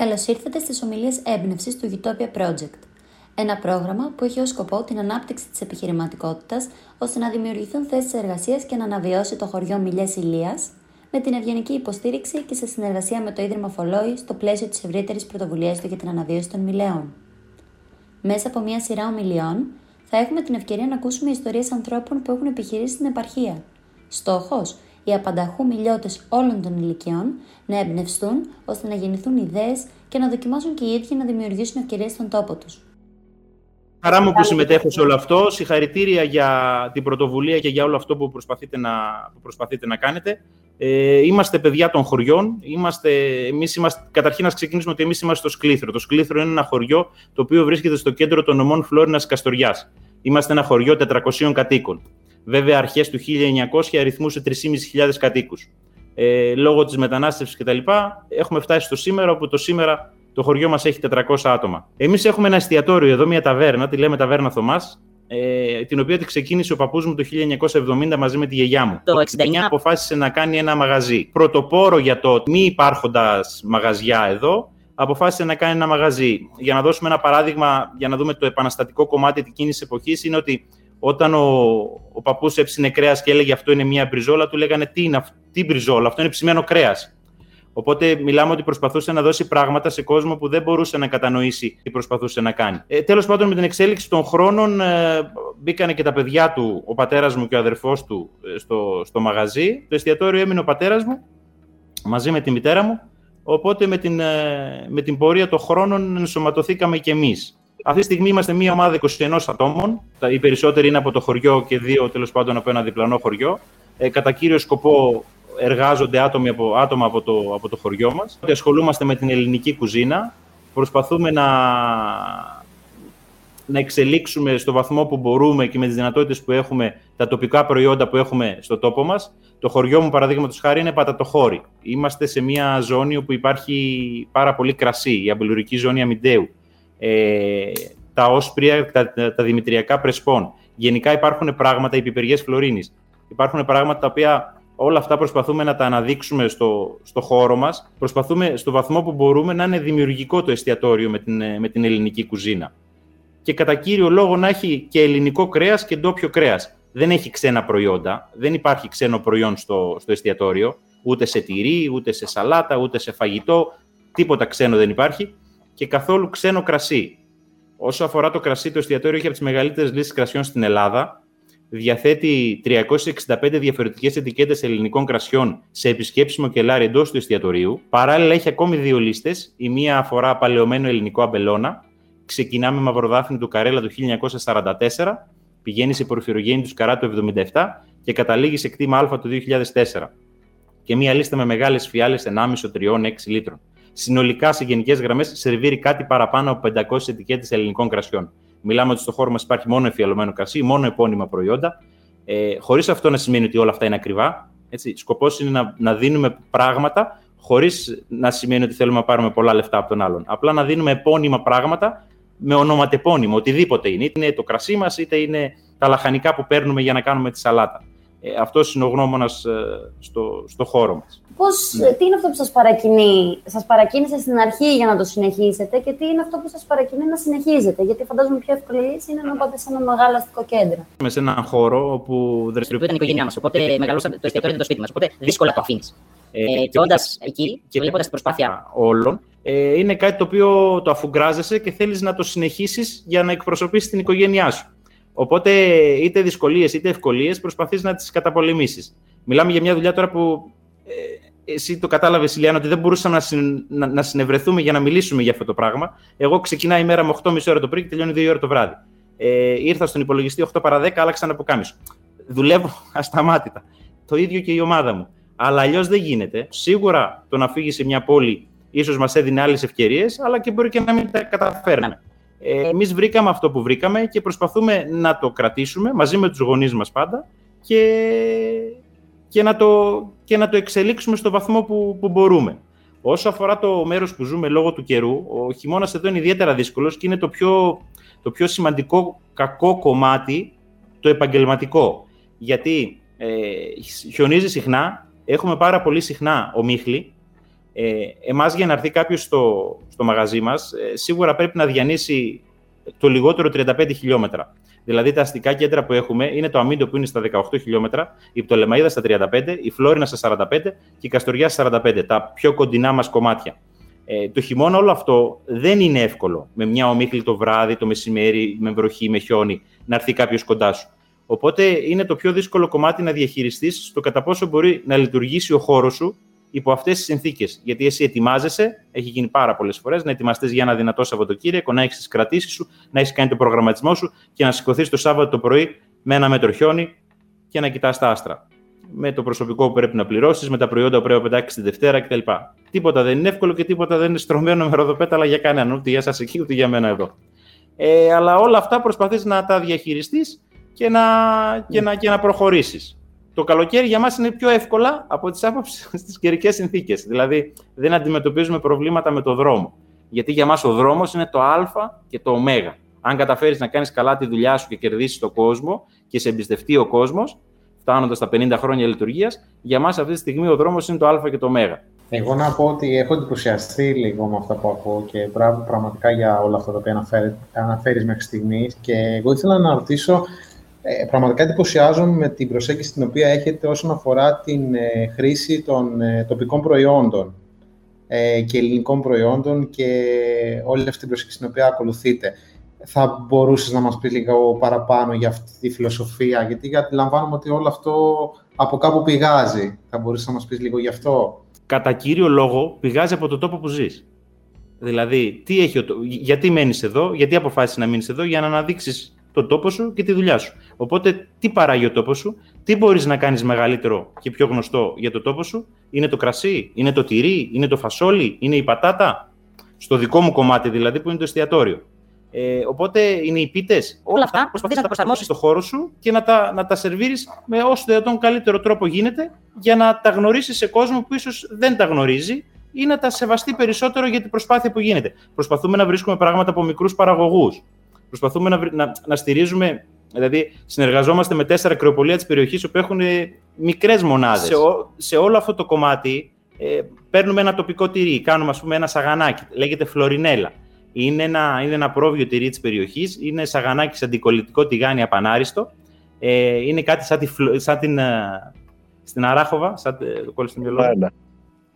Καλώς ήρθατε στις ομιλίες έμπνευσης του Utopia Project. Ένα πρόγραμμα που έχει ως σκοπό την ανάπτυξη της επιχειρηματικότητας ώστε να δημιουργηθούν θέσεις εργασίας και να αναβιώσει το χωριό Μιλιές Ηλίας με την ευγενική υποστήριξη και σε συνεργασία με το Ίδρυμα Φολόη στο πλαίσιο της ευρύτερης πρωτοβουλίας του για την αναβίωση των Μιλέων. Μέσα από μια σειρά ομιλιών θα έχουμε την ευκαιρία να ακούσουμε ιστορίες ανθρώπων που έχουν επιχειρήσει στην επαρχία. Στόχος οι απανταχού μιλιώτες όλων των ηλικιών να εμπνευστούν ώστε να γεννηθούν ιδέες και να δοκιμάσουν και οι ίδιοι να δημιουργήσουν ευκαιρίες στον τόπο τους. Χαρά μου που συμμετέχω σε όλο αυτό. Συγχαρητήρια για την πρωτοβουλία και για όλο αυτό που προσπαθείτε να, που προσπαθείτε να κάνετε. Ε, είμαστε παιδιά των χωριών. Είμαστε, εμείς είμαστε, καταρχήν, να ξεκινήσουμε ότι εμείς είμαστε στο Σκλήθρο. Το Σκλήθρο είναι ένα χωριό το οποίο βρίσκεται στο κέντρο των νομών Φλόρινας Καστοριάς. Είμαστε ένα χωριό 400 κατοίκων. Βέβαια, αρχές του 1900 αριθμούσε 3.500 κατοίκους. Ε, λόγω της μετανάστευσης κτλ. έχουμε φτάσει στο σήμερα, όπου το σήμερα το χωριό μας έχει 400 άτομα. Εμείς έχουμε ένα εστιατόριο εδώ, μια ταβέρνα, τη λέμε Ταβέρνα Θωμάς, ε, την οποία τη ξεκίνησε ο παππούς μου το 1970 μαζί με τη γιαγιά μου. Το 1969 αποφάσισε να κάνει ένα μαγαζί. Πρωτοπόρο για το μη υπάρχοντας μαγαζιά εδώ, αποφάσισε να κάνει ένα μαγαζί. Για να δώσουμε ένα παράδειγμα, για να δούμε το επαναστατικό κομμάτι εκείνης τη εποχής, είναι ότι όταν ο, ο παππούς έψινε κρέας και έλεγε αυτό είναι μια μπριζόλα, του λέγανε τι είναι αυτή η μπριζόλα, αυτό είναι ψημένο κρέας. Οπότε μιλάμε ότι προσπαθούσε να δώσει πράγματα σε κόσμο που δεν μπορούσε να κατανοήσει τι προσπαθούσε να κάνει. Ε, Τέλος πάντων, με την εξέλιξη των χρόνων ε, μπήκανε και τα παιδιά του, ο πατέρας μου και ο αδερφός του, ε, στο, στο μαγαζί. Το εστιατόριο έμεινε ο πατέρας μου μαζί με τη μητέρα μου. Οπότε με την, ε, με την πορεία των χρόνων ενσωματωθήκαμε κι εμείς. Αυτή τη στιγμή είμαστε μια ομάδα 21 ατόμων. Οι περισσότεροι είναι από το χωριό και δύο τέλος πάντων από ένα διπλανό χωριό. Ε, κατά κύριο σκοπό εργάζονται άτομοι από, άτομα από το, από το χωριό μας. Ασχολούμαστε με την ελληνική κουζίνα. Προσπαθούμε να, να εξελίξουμε στο βαθμό που μπορούμε και με τις δυνατότητες που έχουμε τα τοπικά προϊόντα που έχουμε στο τόπο μας. Το χωριό μου, παραδείγματος χάρη, είναι πατατοχώρη. Είμαστε σε μια ζώνη όπου υπάρχει πάρα πολύ κρασί, η αμπελουρική ζώνη Αμυντέου ε, τα όσπρια, τα, τα δημητριακά πρεσπών. Γενικά υπάρχουν πράγματα, οι πιπεριές φλωρίνης. Υπάρχουν πράγματα τα οποία όλα αυτά προσπαθούμε να τα αναδείξουμε στο, στο χώρο μας. Προσπαθούμε στο βαθμό που μπορούμε να είναι δημιουργικό το εστιατόριο με την, με την ελληνική κουζίνα. Και κατά κύριο λόγο να έχει και ελληνικό κρέας και ντόπιο κρέας. Δεν έχει ξένα προϊόντα, δεν υπάρχει ξένο προϊόν στο, στο εστιατόριο, ούτε σε τυρί, ούτε σε σαλάτα, ούτε σε φαγητό, τίποτα ξένο δεν υπάρχει και καθόλου ξένο κρασί. Όσο αφορά το κρασί, το εστιατόριο έχει από τις μεγαλύτερες λύσεις κρασιών στην Ελλάδα. Διαθέτει 365 διαφορετικές ετικέτες ελληνικών κρασιών σε επισκέψιμο κελάρι εντός του εστιατορίου. Παράλληλα, έχει ακόμη δύο λίστες. Η μία αφορά παλαιωμένο ελληνικό αμπελώνα. Ξεκινάμε με Μαυροδάφνη του Καρέλα το 1944, πηγαίνει σε Πορφυρογέννη τους Καρά το 1977 και καταλήγει σε κτήμα Α το 2004. Και μία λίστα με μεγάλες φιάλες 1,5, 3, 6 λίτρων συνολικά σε γενικές γραμμές σερβίρει κάτι παραπάνω από 500 ετικέτες ελληνικών κρασιών. Μιλάμε ότι στο χώρο μας υπάρχει μόνο εφιαλωμένο κρασί, μόνο επώνυμα προϊόντα. Ε, Χωρίς αυτό να σημαίνει ότι όλα αυτά είναι ακριβά. Σκοπός είναι να, να δίνουμε πράγματα χωρίς να σημαίνει ότι θέλουμε να πάρουμε πολλά λεφτά από τον άλλον. Απλά να δίνουμε επώνυμα πράγματα με ονοματεπώνυμο, οτιδήποτε είναι. Είτε είναι το κρασί μας, είτε είναι τα λαχανικά που παίρνουμε για να κάνουμε τη σαλάτα. Ε, αυτός είναι ο γνώμονας ε, στο, στο χώρο μας. Πώς, ναι. Τι είναι αυτό που σας παρακινεί, σας παρακίνησε στην αρχή για να το συνεχίσετε και τι είναι αυτό που σας παρακινεί να συνεχίζετε; Γιατί φαντάζομαι πιο εύκολη λύση είναι να πάτε σε ένα μεγάλο αστικό κέντρο. Είμαι σε έναν χώρο όπου δραστηριοποιείται η οικογένειά μας. Οπότε μεγαλώσαμε το εστιατόριο το σπίτι μας. Οπότε δύσκολα το αφήνεις. Ε, ε, και όντα εκεί και βλέποντας την προσπάθεια όλων, ε, είναι κάτι το οποίο το αφουγκράζεσαι και θέλεις να το συνεχίσεις για να εκπροσωπήσει την οικογένειά σου. Οπότε είτε δυσκολίες είτε ευκολίες προσπαθείς να τις καταπολεμήσεις. Μιλάμε για μια δουλειά τώρα που ε, εσύ το κατάλαβες, Ηλιάνα, ότι δεν μπορούσαμε να, συν, να, να, συνευρεθούμε για να μιλήσουμε για αυτό το πράγμα. Εγώ ξεκινάει η μέρα με 8.30 ώρα το πρωί και τελειώνει 2 ώρα το βράδυ. Ε, ήρθα στον υπολογιστή 8 παρα 10, άλλαξα να αποκάμισο. Δουλεύω ασταμάτητα. Το ίδιο και η ομάδα μου. Αλλά αλλιώς δεν γίνεται. Σίγουρα το να φύγεις σε μια πόλη ίσως μας έδινε άλλες ευκαιρίες, αλλά και μπορεί και να μην τα καταφέρναμε. Ε, Εμείς βρήκαμε αυτό που βρήκαμε και προσπαθούμε να το κρατήσουμε μαζί με τους γονείς μας πάντα και, και, να το, και να το εξελίξουμε στο βαθμό που, που μπορούμε. Όσο αφορά το μέρος που ζούμε λόγω του καιρού, ο χειμώνας εδώ είναι ιδιαίτερα δύσκολος και είναι το πιο, το πιο σημαντικό κακό κομμάτι το επαγγελματικό. Γιατί ε, χιονίζει συχνά, έχουμε πάρα πολύ συχνά ομίχλη, Ε, εμάς για να έρθει κάποιος στο, στο μαγαζί μας, ε, σίγουρα πρέπει να διανύσει το λιγότερο 35 χιλιόμετρα. Δηλαδή τα αστικά κέντρα που έχουμε είναι το Αμίντο που είναι στα 18 χιλιόμετρα, η Πτολεμαίδα στα 35, η Φλόρινα στα 45 και η Καστοριά στα 45, τα πιο κοντινά μας κομμάτια. Ε, το χειμώνα όλο αυτό δεν είναι εύκολο. Με μια ομίχλη το βράδυ, το μεσημέρι, με βροχή, με χιόνι, να έρθει κάποιος κοντά σου. Οπότε είναι το πιο δύσκολο κομμάτι να διαχειριστείς στο κατά πόσο μπορεί να λειτουργήσει ο χώρος σου υπό αυτές τις συνθήκες. Γιατί εσύ ετοιμάζεσαι, έχει γίνει πάρα πολλές φορές, να ετοιμαστείς για ένα δυνατό Σαββατοκύριακο, να έχεις τις κρατήσεις σου, να έχεις κάνει το προγραμματισμό σου και να σηκωθείς το Σάββατο το πρωί με ένα μέτρο χιόνι και να κοιτάς τα άστρα. Με το προσωπικό που πρέπει να πληρώσεις, με τα προϊόντα που πρέπει να πετάξεις τη Δευτέρα κτλ. Τίποτα δεν είναι εύκολο και τίποτα δεν είναι στρωμένο με ροδοπέταλα για κανέναν, ούτε για εσά εκεί, ούτε για μένα εδώ. Ε, αλλά όλα αυτά προσπαθείς να τα διαχειριστείς και να, και να, και να προχωρήσεις το καλοκαίρι για μας είναι πιο εύκολα από τις άποψεις στις καιρικές συνθήκες. Δηλαδή, δεν αντιμετωπίζουμε προβλήματα με το δρόμο. Γιατί για μας ο δρόμος είναι το α και το ω. Αν καταφέρεις να κάνεις καλά τη δουλειά σου και κερδίσεις τον κόσμο και σε εμπιστευτεί ο κόσμος, φτάνοντας τα 50 χρόνια λειτουργίας, για μας αυτή τη στιγμή ο δρόμος είναι το Α και το Ω. Εγώ να πω ότι έχω εντυπωσιαστεί λίγο με αυτά που ακούω και μπράβο πραγματικά για όλα αυτά τα οποία αναφέρεις μέχρι στιγμής. Και εγώ ήθελα να ρωτήσω ε, πραγματικά εντυπωσιάζομαι με την προσέγγιση την οποία έχετε όσον αφορά την ε, χρήση των ε, τοπικών προϊόντων ε, και ελληνικών προϊόντων και όλη αυτή την προσέγγιση την οποία ακολουθείτε. Θα μπορούσες να μας πεις λίγο παραπάνω για αυτή τη φιλοσοφία, γιατί αντιλαμβάνομαι ότι όλο αυτό από κάπου πηγάζει. Θα μπορούσες να μας πεις λίγο γι' αυτό; Κατά κύριο λόγο πηγάζει από το τόπο που ζεις. Δηλαδή, τι έχει, γιατί μένεις εδώ, γιατί αποφάσισες να μείνεις εδώ, για να αναδείξεις το τόπο σου και τη δουλειά σου. Οπότε, τι παράγει ο τόπος σου, τι μπορείς να κάνεις μεγαλύτερο και πιο γνωστό για το τόπο σου, είναι το κρασί, είναι το τυρί, είναι το φασόλι, είναι η πατάτα; Στο δικό μου κομμάτι δηλαδή, που είναι το εστιατόριο. Ε, οπότε είναι οι πίτες. Όλα αυτά προσπαθείς να τα προσαρμόσεις στο χώρο σου και να τα, να τα σερβίρεις με όσο δυνατόν καλύτερο τρόπο γίνεται για να τα γνωρίσεις σε κόσμο που ίσως δεν τα γνωρίζει ή να τα σεβαστεί περισσότερο για την προσπάθεια που γίνεται. Προσπαθούμε να βρίσκουμε πράγματα από μικρούς παραγωγούς. Προσπαθούμε να, να, να στηρίζουμε, δηλαδή συνεργαζόμαστε με τέσσερα κρεοπολία της περιοχής που έχουν μικρές μονάδες. Σε, σε όλο αυτό το κομμάτι ε, παίρνουμε ένα τοπικό τυρί, κάνουμε ας πούμε ένα σαγανάκι, λέγεται φλωρινέλα. Είναι ένα, είναι ένα πρόβιο τυρί της περιοχής, είναι σαγανάκι σε αντικολλητικό τηγάνι απανάριστο. Ε, είναι κάτι σαν, τη, σαν την, ε, στην Αράχοβα, σαν το κόλλησε στο μυαλό.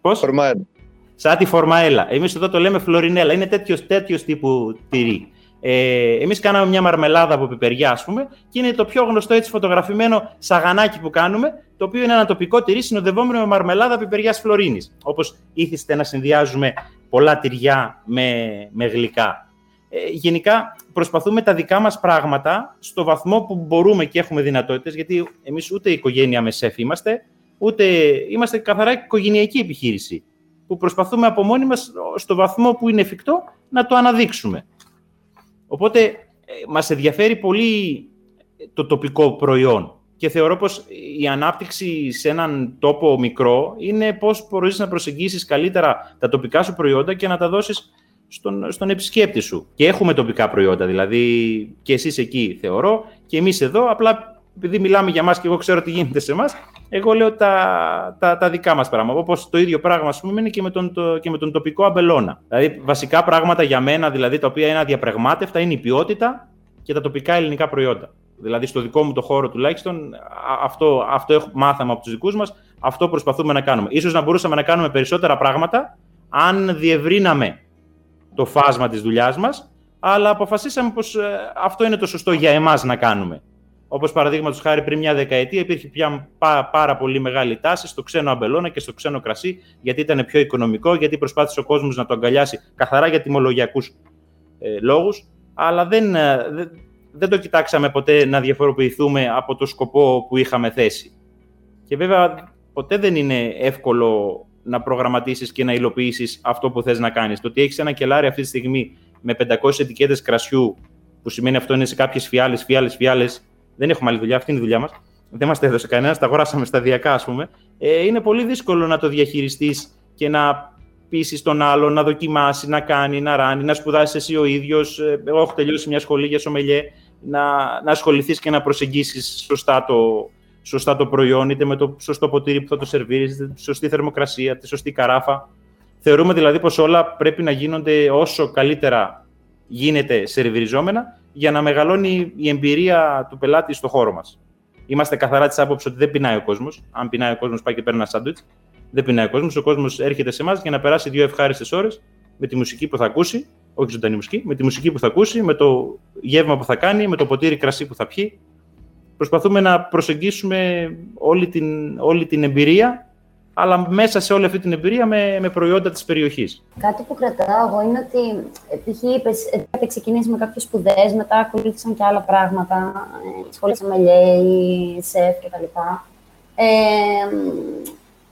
Πώς; Φορμαέλα. Σαν τη φορμαέλα. Εμείς εδώ το λέμε φλωρινέλα. Είναι τέτοιος, τέτοιος τύπου τυρί. Ε, Εμείς κάναμε μια μαρμελάδα από πιπεριά, ας πούμε, και είναι το πιο γνωστό έτσι φωτογραφημένο σαγανάκι που κάνουμε, το οποίο είναι ένα τοπικό τυρί συνοδευόμενο με μαρμελάδα πιπεριάς Φλωρίνης. Όπως ήθιστε να συνδυάζουμε πολλά τυριά με, με γλυκά. Ε, γενικά, προσπαθούμε τα δικά μας πράγματα στο βαθμό που μπορούμε και έχουμε δυνατότητες, γιατί εμείς ούτε η οικογένεια με σεφ είμαστε, ούτε είμαστε καθαρά οικογενειακή επιχείρηση. Που προσπαθούμε από μόνοι μας, στο βαθμό που είναι εφικτό, να το αναδείξουμε. Οπότε ε, μας ενδιαφέρει πολύ το τοπικό προϊόν και θεωρώ πως η ανάπτυξη σε έναν τόπο μικρό είναι πώς μπορείς να προσεγγίσεις καλύτερα τα τοπικά σου προϊόντα και να τα δώσεις στον, στον επισκέπτη σου. Και έχουμε τοπικά προϊόντα, δηλαδή και εσείς εκεί θεωρώ και εμείς εδώ, απλά επειδή μιλάμε για μας και εγώ ξέρω τι γίνεται σε εμά, εγώ λέω τα, τα, τα δικά μας πράγματα. Όπως το ίδιο πράγμα, ας πούμε, είναι και με, τον, το, και με τον τοπικό αμπελώνα. Δηλαδή, βασικά πράγματα για μένα, δηλαδή, τα οποία είναι αδιαπραγμάτευτα, είναι η ποιότητα και τα τοπικά ελληνικά προϊόντα. Δηλαδή, στο δικό μου το χώρο τουλάχιστον, αυτό, αυτό μάθαμε από τους δικούς μας, αυτό προσπαθούμε να κάνουμε. Ίσως να μπορούσαμε να κάνουμε περισσότερα πράγματα, αν διευρύναμε το φάσμα της δουλειάς μας, αλλά αποφασίσαμε πως ε, αυτό είναι το σωστό για εμάς να κάνουμε. Όπως παραδείγματος χάρη πριν μια δεκαετία υπήρχε πια πάρα πολύ μεγάλη τάση στο ξένο αμπελώνα και στο ξένο κρασί, γιατί ήταν πιο οικονομικό, γιατί προσπάθησε ο κόσμος να το αγκαλιάσει καθαρά για τιμολογιακούς ε, λόγους. Αλλά δεν, ε, δεν, δεν το κοιτάξαμε ποτέ να διαφοροποιηθούμε από το σκοπό που είχαμε θέσει. Και βέβαια ποτέ δεν είναι εύκολο να προγραμματίσεις και να υλοποιήσεις αυτό που θες να κάνεις. Το ότι έχεις ένα κελάρι αυτή τη στιγμή με 500 ετικέτες κρασιού, που σημαίνει αυτό είναι σε κάποιες φιάλες, φιάλες, φιάλες, δεν έχουμε άλλη δουλειά, αυτή είναι η δουλειά μας. Δεν μας τα έδωσε κανένας, τα αγοράσαμε σταδιακά, ας πούμε. Ε, είναι πολύ δύσκολο να το διαχειριστείς και να πείσει τον άλλο να δοκιμάσει, να κάνει, να ράνει, να σπουδάσεις εσύ ο ίδιος. Ε, εγώ έχω τελειώσει μια σχολή για σομελιέ. Να, να ασχοληθείς και να προσεγγίσεις σωστά το, σωστά το προϊόν, είτε με το σωστό ποτήρι που θα το σερβίρεις, τη σωστή θερμοκρασία, τη σωστή καράφα. Θεωρούμε δηλαδή πως όλα πρέπει να γίνονται όσο καλύτερα γίνεται σερβιριζόμενα για να μεγαλώνει η εμπειρία του πελάτη στο χώρο μας. Είμαστε καθαρά της άποψης ότι δεν πεινάει ο κόσμος. Αν πεινάει ο κόσμος, πάει και παίρνει ένα σάντουιτς. Δεν πεινάει ο κόσμος. Ο κόσμος έρχεται σε εμάς για να περάσει δύο ευχάριστες ώρες με τη μουσική που θα ακούσει, όχι ζωντανή μουσική, με τη μουσική που θα ακούσει, με το γεύμα που θα κάνει, με το ποτήρι κρασί που θα πιει. Προσπαθούμε να προσεγγίσουμε όλη την, όλη την εμπειρία αλλά μέσα σε όλη αυτή την εμπειρία με, με προϊόντα της περιοχής. Κάτι που κρατάω εγώ είναι ότι, π.χ. είπες, είχατε ξεκινήσει με κάποιες σπουδές, μετά ακολούθησαν και άλλα πράγματα, ε, σχολή σεμελιέ, σεφ κτλ. Ε,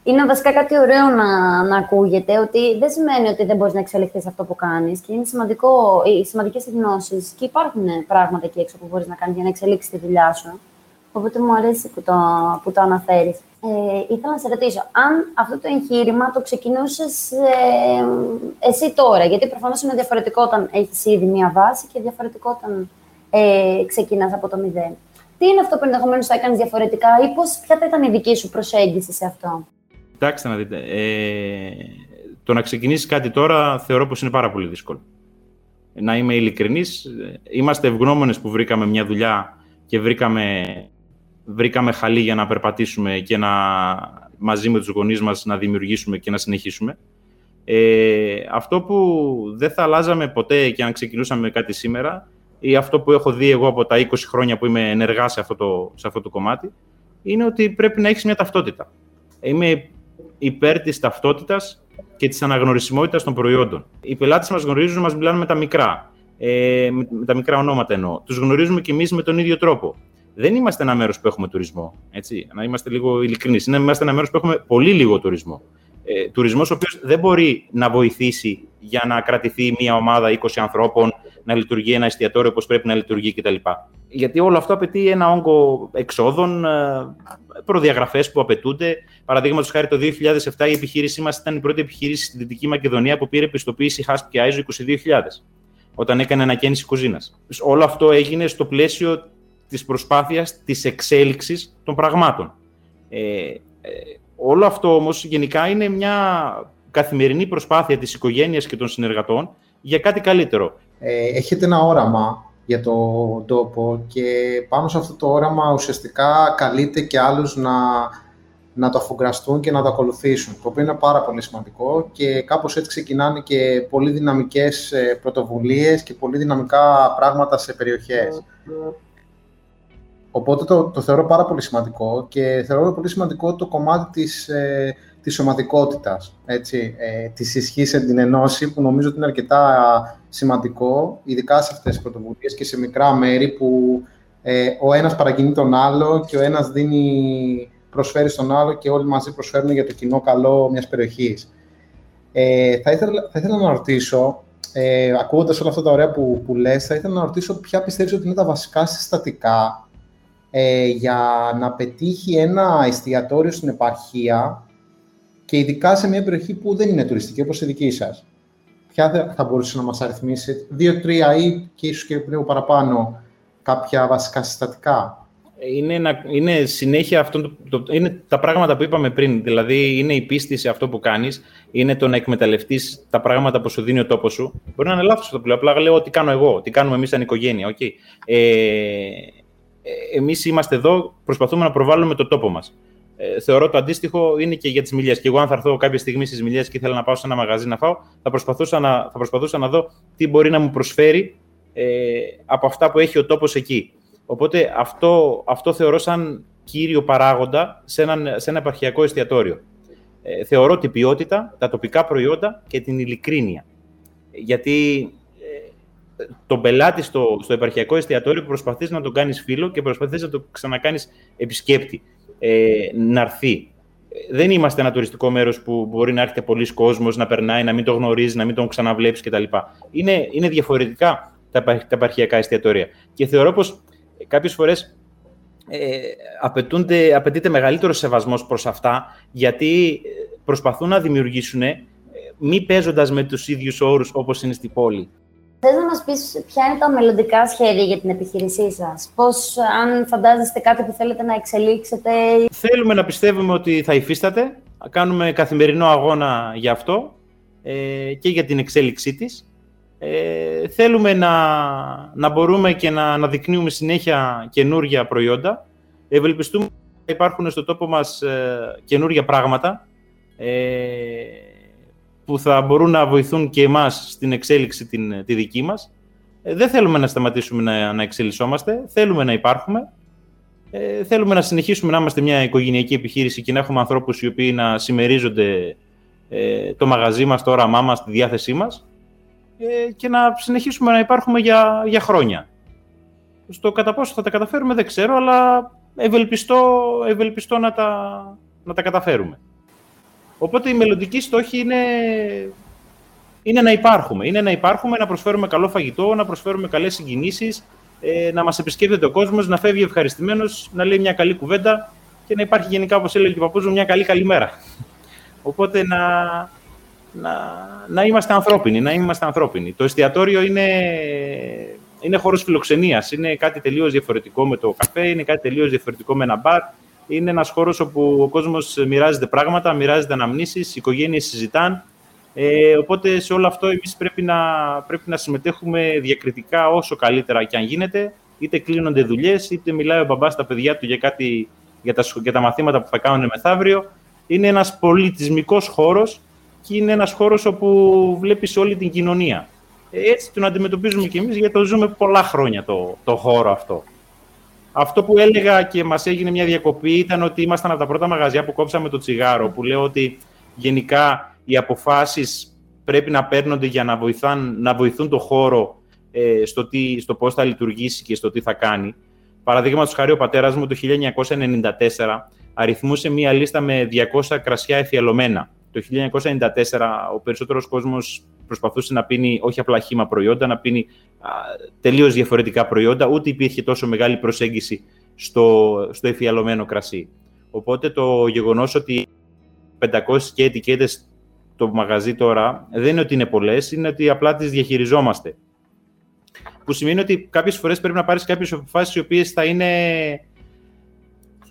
είναι βασικά κάτι ωραίο να, να ακούγεται, ότι δεν σημαίνει ότι δεν μπορείς να εξελιχθείς αυτό που κάνεις και είναι σημαντικό, οι σημαντικές γνώσεις και υπάρχουν πράγματα εκεί έξω που μπορείς να κάνεις για να εξελίξεις τη δουλειά σου. Οπότε μου αρέσει που το, που το αναφέρεις. Ε, ήθελα να σε ρωτήσω, αν αυτό το εγχείρημα το ξεκινούσες ε, εσύ τώρα, γιατί προφανώς είναι διαφορετικό όταν έχεις ήδη μία βάση και διαφορετικό όταν ε, ξεκινάς από το μηδέν. Τι είναι αυτό που ενδεχομένως θα έκανες διαφορετικά ή πώς, ποια θα ήταν η δική σου προσέγγιση σε αυτό; Κοιτάξτε να δείτε. Ε, το να ξεκινήσεις κάτι τώρα θεωρώ πως είναι πάρα πολύ δύσκολο. Να είμαι ειλικρινής, είμαστε ευγνώμονες που βρήκαμε μια δουλειά και βρήκαμε βρήκαμε χαλί για να περπατήσουμε και να, μαζί με τους γονείς μας να δημιουργήσουμε και να συνεχίσουμε. Ε, αυτό που δεν θα αλλάζαμε ποτέ και αν ξεκινούσαμε κάτι σήμερα ή αυτό που έχω δει εγώ από τα 20 χρόνια που είμαι ενεργά σε αυτό το, σε αυτό το κομμάτι είναι ότι πρέπει να έχεις μια ταυτότητα. Είμαι υπέρ της ταυτότητας και της αναγνωρισιμότητας των προϊόντων. Οι πελάτες μας γνωρίζουν, μας μιλάνε με τα μικρά. Ε, με τα μικρά ονόματα εννοώ. Τους γνωρίζουμε κι εμείς με τον ίδιο τρόπο δεν είμαστε ένα μέρος που έχουμε τουρισμό. Έτσι, να είμαστε λίγο ειλικρινείς. Είμαστε ένα μέρος που έχουμε πολύ λίγο τουρισμό. Ε, τουρισμός ο οποίος δεν μπορεί να βοηθήσει για να κρατηθεί μια ομάδα 20 ανθρώπων, να λειτουργεί ένα εστιατόριο όπως πρέπει να λειτουργεί κτλ. Γιατί όλο αυτό απαιτεί ένα όγκο εξόδων, ε, προδιαγραφές που απαιτούνται. Παραδείγματος χάρη, το 2007 η επιχείρησή μας ήταν η πρώτη επιχείρηση στη Δυτική Μακεδονία που πήρε πιστοποίηση HASP και ISO 22000 όταν έκανε ανακαίνιση κουζίνας. Όλο αυτό έγινε στο πλαίσιο της προσπάθειας της εξέλιξης των πραγμάτων. Ε, ε, όλο αυτό όμως γενικά είναι μια καθημερινή προσπάθεια της οικογένειας και των συνεργατών για κάτι καλύτερο. Ε, έχετε ένα όραμα για το τόπο και πάνω σε αυτό το όραμα ουσιαστικά καλείτε και άλλους να, να το αφουγκραστούν και να το ακολουθήσουν, το οποίο είναι πάρα πολύ σημαντικό και κάπως έτσι ξεκινάνε και πολύ δυναμικές ε, πρωτοβουλίες και πολύ δυναμικά πράγματα σε περιοχές. Οπότε το, το θεωρώ πάρα πολύ σημαντικό και θεωρώ πολύ σημαντικό το κομμάτι της, ε, της σωματικότητας, έτσι, ε, της ισχύς την ενώση, που νομίζω ότι είναι αρκετά σημαντικό, ειδικά σε αυτές τις πρωτοβουλίες και σε μικρά μέρη που ε, ο ένας παρακινεί τον άλλο και ο ένας δίνει, προσφέρει στον άλλο και όλοι μαζί προσφέρουν για το κοινό καλό μιας περιοχής. Ε, θα, ήθελα, θα ήθελα να ρωτήσω, ε, ακούγοντας όλα αυτά τα ωραία που, που λες, θα ήθελα να ρωτήσω ποια πιστεύεις ότι είναι τα βασικά συστατικά ε, για να πετύχει ένα εστιατόριο στην επαρχία και ειδικά σε μια περιοχή που δεν είναι τουριστική, όπως η δική σας. Ποια θα μπορούσε να μας αριθμίσει, δύο-τρία ή και ίσως και λίγο παραπάνω κάποια βασικά συστατικά; Είναι, είναι συνέχεια αυτό, το, είναι τα πράγματα που είπαμε πριν. Δηλαδή, είναι η πίστη σε αυτό που κάνεις, είναι το να εκμεταλλευτείς τα πράγματα που σου δίνει ο τόπος σου. Μπορεί να είναι λάθος αυτό που λέω. Απλά λέω τι κάνω εγώ, τι κάνουμε εμείς σαν οικογένεια. Okay. Ε, ε, εμείς είμαστε εδώ, προσπαθούμε να προβάλλουμε το τόπο μας. Ε, θεωρώ το αντίστοιχο είναι και για τις μιλιές. Και εγώ, αν θα έρθω κάποια στιγμή στις μιλιές και ήθελα να πάω σε ένα μαγαζί να φάω, θα προσπαθούσα να, θα προσπαθούσα να δω τι μπορεί να μου προσφέρει ε, από αυτά που έχει ο τόπος εκεί. Οπότε αυτό, αυτό θεωρώ σαν κύριο παράγοντα σε ένα, σε ένα επαρχιακό εστιατόριο. Ε, θεωρώ την ποιότητα, τα τοπικά προϊόντα και την ειλικρίνεια. Γιατί τον πελάτη στο, στο επαρχιακό εστιατόριο που προσπαθείς να τον κάνεις φίλο και προσπαθείς να το ξανακάνεις επισκέπτη, ε, να έρθει. Δεν είμαστε ένα τουριστικό μέρος που μπορεί να έρχεται πολλοί κόσμος, να περνάει, να μην το γνωρίζεις, να μην τον ξαναβλέψεις κτλ. Είναι, είναι διαφορετικά τα, τα επαρχιακά εστιατόρια. Και θεωρώ πως κάποιες φορές ε, απαιτείται μεγαλύτερος σεβασμός προς αυτά, γιατί προσπαθούν να δημιουργήσουν ε, μη παίζοντας με τους ίδιους όρους όπως είναι στην πόλη. Θες να μας πεις ποια είναι τα μελλοντικά σχέδια για την επιχείρησή σας; Πώς, αν φαντάζεστε κάτι που θέλετε να εξελίξετε. Θέλουμε να πιστεύουμε ότι θα υφίσταται. Κάνουμε καθημερινό αγώνα για αυτό. ε, και για την εξέλιξή της. Ε, θέλουμε να, να μπορούμε και να αναδεικνύουμε συνέχεια καινούργια προϊόντα. Ευελπιστούμε να υπάρχουν στο τόπο μας ε, καινούργια πράγματα ε, που θα μπορούν να βοηθούν και εμάς στην εξέλιξη την, τη δική μας. Ε, δεν θέλουμε να σταματήσουμε να, να εξελισσόμαστε, θέλουμε να υπάρχουμε. Ε, θέλουμε να συνεχίσουμε να είμαστε μια οικογενειακή επιχείρηση και να έχουμε ανθρώπους οι οποίοι να συμμερίζονται ε, το μαγαζί μας, το όραμά μας, τη διάθεσή μας ε, και να συνεχίσουμε να υπάρχουμε για, για χρόνια. Στο κατά πόσο θα τα καταφέρουμε δεν ξέρω, αλλά ευελπιστώ, ευελπιστώ να, τα, να τα καταφέρουμε. Οπότε η μελλοντική στόχη είναι, είναι να υπάρχουμε. Είναι να υπάρχουμε, να προσφέρουμε καλό φαγητό, να προσφέρουμε καλές συγκινήσεις, ε, να μας επισκέπτεται ο κόσμος, να φεύγει ευχαριστημένος, να λέει μια καλή κουβέντα και να υπάρχει γενικά, όπως έλεγε και ο παππούς μου, μια καλή καλημέρα. Οπότε να, να, να είμαστε ανθρώπινοι, να είμαστε ανθρώπινοι. Το εστιατόριο είναι, είναι χώρος φιλοξενίας, είναι κάτι τελείως διαφορετικό με το καφέ, είναι κάτι τελείως διαφορετικό με ένα μπαρ. Είναι ένας χώρος όπου ο κόσμος μοιράζεται πράγματα, μοιράζεται αναμνήσεις, οι οικογένειες συζητάνε. Ε, οπότε σε όλο αυτό εμείς πρέπει να, πρέπει να συμμετέχουμε διακριτικά όσο καλύτερα και αν γίνεται. Είτε κλείνονται δουλειές, είτε μιλάει ο μπαμπάς στα παιδιά του για, κάτι, για, τα, για τα μαθήματα που θα κάνουν μεθαύριο. Είναι ένας πολιτισμικός χώρος και είναι ένας χώρος όπου βλέπεις όλη την κοινωνία. Ε, έτσι τον αντιμετωπίζουμε κι εμείς, γιατί το ζούμε πολλά χρόνια το, το χώρο αυτό. Αυτό που έλεγα και μας έγινε μια διακοπή ήταν ότι ήμασταν από τα πρώτα μαγαζιά που κόψαμε το τσιγάρο, που λέω ότι γενικά οι αποφάσεις πρέπει να παίρνονται για να, βοηθάν, να βοηθούν το χώρο ε, στο, τι, στο πώς θα λειτουργήσει και στο τι θα κάνει. Παραδείγματος χάρη, ο πατέρας μου το 1994 αριθμούσε μία λίστα με 200 κρασιά εφιαλωμένα. Το 1994 ο περισσότερος κόσμος προσπαθούσε να πίνει όχι απλά χύμα προϊόντα, να πίνει τελείως διαφορετικά προϊόντα, ούτε υπήρχε τόσο μεγάλη προσέγγιση στο, στο εφιαλωμένο κρασί. Οπότε το γεγονός ότι 500 και ετικέτες το μαγαζί τώρα δεν είναι ότι είναι πολλές, είναι ότι απλά τις διαχειριζόμαστε. Που σημαίνει ότι κάποιες φορές πρέπει να πάρεις κάποιες αποφάσεις οι οποίες θα είναι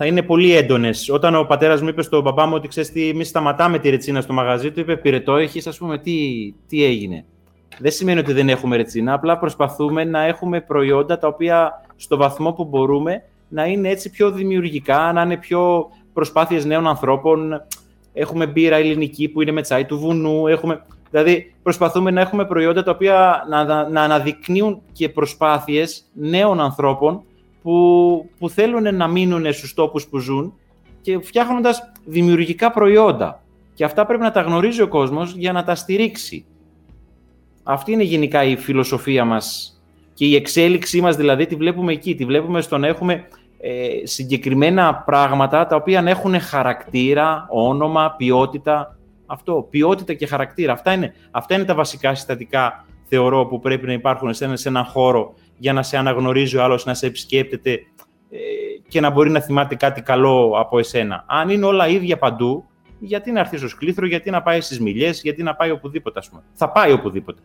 θα είναι πολύ έντονες. Όταν ο πατέρας μου είπε στον μπαμπά μου ότι ξέρεις τι, εμείς σταματάμε τη ρετσίνα στο μαγαζί του, είπε πυρετό, έχεις, ας πούμε, τι, τι έγινε. Δεν σημαίνει ότι δεν έχουμε ρετσίνα, απλά προσπαθούμε να έχουμε προϊόντα τα οποία στο βαθμό που μπορούμε να είναι έτσι πιο δημιουργικά, να είναι πιο προσπάθειες νέων ανθρώπων. Έχουμε μπύρα ελληνική που είναι με τσάι του βουνού. Έχουμε... Δηλαδή, προσπαθούμε να έχουμε προϊόντα τα οποία να, να αναδεικνύουν και προσπάθειες νέων ανθρώπων που, που θέλουν να μείνουν στους τόπους που ζουν και φτιάχνοντας δημιουργικά προϊόντα. Και αυτά πρέπει να τα γνωρίζει ο κόσμος για να τα στηρίξει. Αυτή είναι γενικά η φιλοσοφία μας και η εξέλιξή μας δηλαδή τη βλέπουμε εκεί, τη βλέπουμε στο να έχουμε ε, συγκεκριμένα πράγματα τα οποία να έχουν χαρακτήρα, όνομα, ποιότητα. Αυτό, ποιότητα και χαρακτήρα. Αυτά είναι, αυτά είναι τα βασικά συστατικά θεωρώ που πρέπει να υπάρχουν σε, σε έναν χώρο για να σε αναγνωρίζει ο άλλος, να σε επισκέπτεται ε, και να μπορεί να θυμάται κάτι καλό από εσένα. Αν είναι όλα ίδια παντού, γιατί να έρθεις στο σκλήθρο, γιατί να πάει στις μιλιές, γιατί να πάει οπουδήποτε, ας πούμε. Θα πάει οπουδήποτε.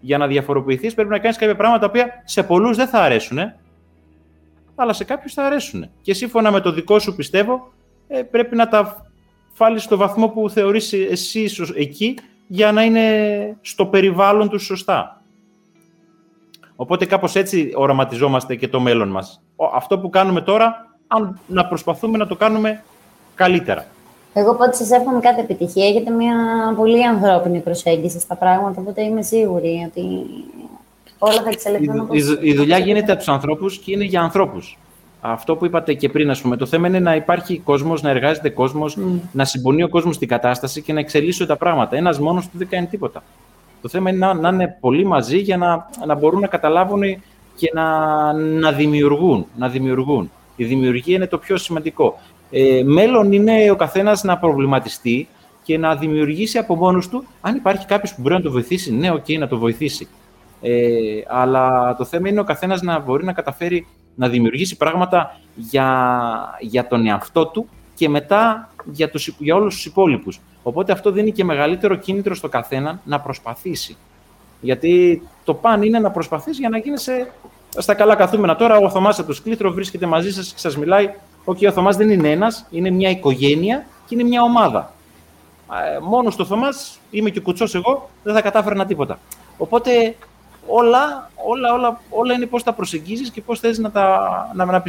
Για να διαφοροποιηθείς, πρέπει να κάνεις κάποια πράγματα τα οποία σε πολλούς δεν θα αρέσουν, αλλά σε κάποιους θα αρέσουν. Και σύμφωνα με το δικό σου πιστεύω, ε, πρέπει να τα βάλεις στο βαθμό που θεωρείς εσύ εκεί για να είναι στο περιβάλλον τους σωστά. Οπότε κάπως έτσι οραματιζόμαστε και το μέλλον μας. Αυτό που κάνουμε τώρα, αν να προσπαθούμε να το κάνουμε καλύτερα. Εγώ πάντως σας εύχομαι κάθε επιτυχία. Έχετε μια πολύ ανθρώπινη προσέγγιση στα πράγματα, οπότε είμαι σίγουρη ότι όλα θα εξελιχθούν. Η, η, η δουλειά γίνεται από τους ανθρώπους και είναι για ανθρώπους. Αυτό που είπατε και πριν, ας πούμε, το θέμα είναι να υπάρχει κόσμος, να εργάζεται κόσμος, να συμπονεί ο κόσμος στην κατάσταση και να εξελίσσονται τα πράγματα. Ένας μόνος του δεν κάνει τίποτα. Το θέμα είναι να, να είναι πολύ μαζί για να, να μπορούν να καταλάβουν και να, να δημιουργούν. Να δημιουργούν. Η δημιουργία είναι το πιο σημαντικό. Ε, μέλλον είναι ο καθένας να προβληματιστεί και να δημιουργήσει από μόνος του, αν υπάρχει κάποιος που μπορεί να το βοηθήσει, ναι, οκ, να το βοηθήσει. Ε, αλλά το θέμα είναι ο καθένας να μπορεί να καταφέρει να δημιουργήσει πράγματα για, για τον εαυτό του και μετά για, τους, για όλους τους υπόλοιπους. Οπότε αυτό δίνει και μεγαλύτερο κίνητρο στο καθένα να προσπαθήσει. Γιατί το παν είναι να προσπαθείς για να γίνεις στα καλά καθούμενα. Τώρα ο Θωμάς από το Σκλήθρο βρίσκεται μαζί σας και σας μιλάει. Όχι, ο Θωμάς δεν είναι ένας, είναι μια οικογένεια και είναι μια ομάδα. μόνος στο Θωμάς, είμαι και κουτσός εγώ, δεν θα κατάφερνα τίποτα. Οπότε όλα, όλα, όλα, όλα είναι πώς τα προσεγγίζεις και πώς θες να, τα, να, να,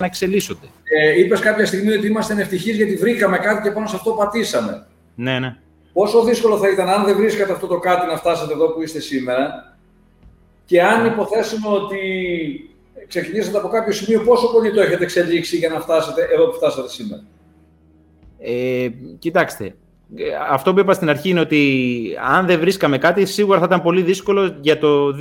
να εξελίσσονται. Ε, είπες κάποια στιγμή ότι είμαστε ευτυχείς γιατί βρήκαμε κάτι και πάνω σε αυτό πατήσαμε. Ναι, ναι. Πόσο δύσκολο θα ήταν αν δεν βρίσκατε αυτό το κάτι να φτάσετε εδώ που είστε σήμερα και αν υποθέσουμε ότι ξεκινήσατε από κάποιο σημείο, πόσο πολύ το έχετε εξελίξει για να φτάσετε εδώ που φτάσατε σήμερα; Ε, κοιτάξτε, αυτό που είπα στην αρχή είναι ότι αν δεν βρίσκαμε κάτι, σίγουρα θα ήταν πολύ δύσκολο για το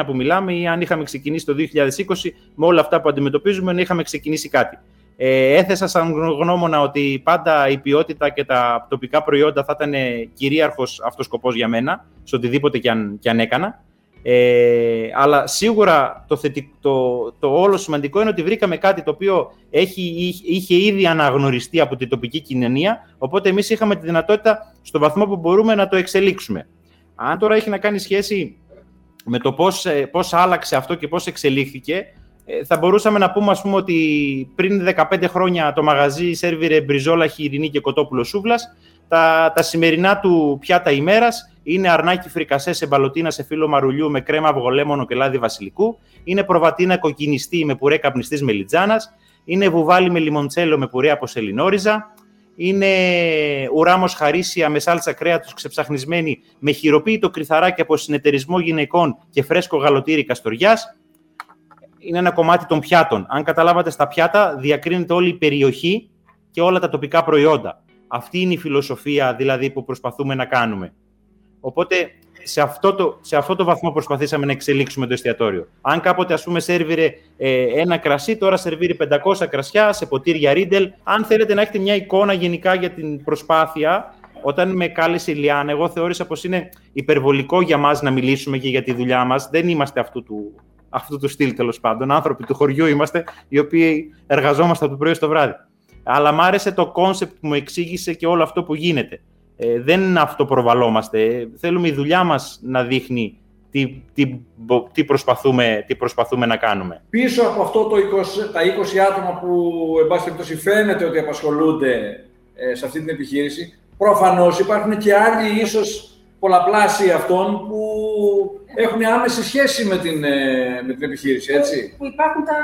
2021 που μιλάμε ή αν είχαμε ξεκινήσει το 2020 με όλα αυτά που αντιμετωπίζουμε να είχαμε ξεκινήσει κάτι. Ε, έθεσα σαν γνώμονα ότι πάντα η ποιότητα και τα τοπικά προϊόντα θα ήταν κυρίαρχος αυτός σκοπός για μένα, σε οτιδήποτε και αν, και αν έκανα. Ε, αλλά σίγουρα το, το, το όλο σημαντικό είναι ότι βρήκαμε κάτι το οποίο έχει, είχε ήδη αναγνωριστεί από την τοπική κοινωνία, οπότε εμείς είχαμε τη δυνατότητα στο βαθμό που μπορούμε να το εξελίξουμε. Αν τώρα έχει να κάνει σχέση με το πώς, ε, πώς άλλαξε αυτό και πώς εξελίχθηκε, ε, θα μπορούσαμε να πούμε, ας πούμε ότι πριν 15 χρόνια το μαγαζί σερβιρε μπριζόλα, χοιρινή και κοτόπουλο σούβλας. Τα, τα σημερινά του πιάτα ημέρας είναι αρνάκι φρικασέ σε μπαλωτίνα σε φύλλο μαρουλιού με κρέμα αυγολέμονο και λάδι βασιλικού. Είναι προβατίνα κοκκινιστή με πουρέ καπνιστής μελιτζάνας. Είναι βουβάλι με λιμοντσέλο με πουρέ από σελινόριζα. Είναι ουράμος χαρίσια με σάλτσα κρέατος ξεψαχνισμένη με χειροποίητο κρυθαράκι από συνεταιρισμό γυναικών και φρέσκο γαλοτήρι καστοριάς. Είναι ένα κομμάτι των πιάτων. Αν καταλάβατε στα πιάτα, διακρίνεται όλη η περιοχή και όλα τα τοπικά προϊόντα. Αυτή είναι η φιλοσοφία δηλαδή που προσπαθούμε να κάνουμε. Οπότε σε αυτό, το, σε αυτό το βαθμό προσπαθήσαμε να εξελίξουμε το εστιατόριο. Αν κάποτε, ας πούμε, σερβίρε ε, ένα κρασί, τώρα σερβίρει 500 κρασιά σε ποτήρια Ρίντελ. Αν θέλετε να έχετε μια εικόνα γενικά για την προσπάθεια, όταν με κάλεσε η Λιάννα, εγώ θεώρησα πως είναι υπερβολικό για μας να μιλήσουμε και για τη δουλειά μας. Δεν είμαστε αυτού του, αυτού του στυλ, τέλος πάντων. Άνθρωποι του χωριού είμαστε, οι οποίοι εργαζόμαστε από το πρωί στο βράδυ. Αλλά μ' άρεσε το κόνσεπτ που μου εξήγησε και όλο αυτό που γίνεται. Ε, δεν αυτοπροβαλλόμαστε. Θέλουμε η δουλειά μας να δείχνει τι, τι, τι, προσπαθούμε, τι προσπαθούμε να κάνουμε. Πίσω από αυτό το 20, τα 20 άτομα που εν πάση περιπτώσει φαίνεται ότι απασχολούνται ε, σε αυτή την επιχείρηση, προφανώς υπάρχουν και άλλοι ίσως πολλαπλάσιοι αυτών που έχουν άμεση σχέση με την, ε, με την επιχείρηση, έτσι. Που υπάρχουν τα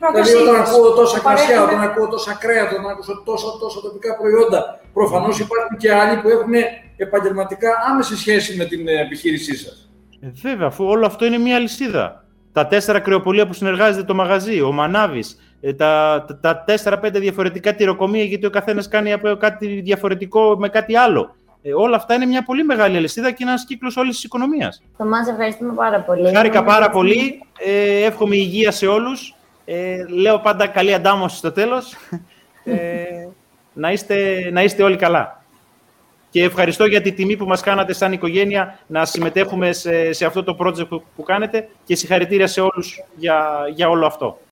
πρώτα Δηλαδή, όταν ακούω τόσα κρασιά, όταν ακούω τόσα κρέατα, όταν ακούω τόσα, τόσα τοπικά προϊόντα, προφανώς υπάρχουν και άλλοι που έχουν επαγγελματικά άμεση σχέση με την ε, επιχείρησή σας. Ε, βέβαια, αφού όλο αυτό είναι μία λυσίδα. Τα τέσσερα κρεοπολία που συνεργάζεται το μαγαζί, ο Μανάβης, ε, τα, τα, τα 4-5 διαφορετικά τυροκομεία, γιατί ο καθένας κάνει κάτι διαφορετικό με κάτι άλλο. Ε, όλα αυτά είναι μια πολύ μεγάλη αλυσίδα και ένας κύκλος όλης της οικονομίας. Θωμάς, ευχαριστούμε πάρα πολύ. Χάρηκα πάρα πολύ. Ε, εύχομαι υγεία σε όλους. Ε, λέω πάντα καλή αντάμωση στο τέλος. Ε, να, είστε, να είστε όλοι καλά. Και ευχαριστώ για τη τιμή που μας κάνατε σαν οικογένεια να συμμετέχουμε σε, σε αυτό το project που, που κάνετε και συγχαρητήρια σε όλους για, για όλο αυτό.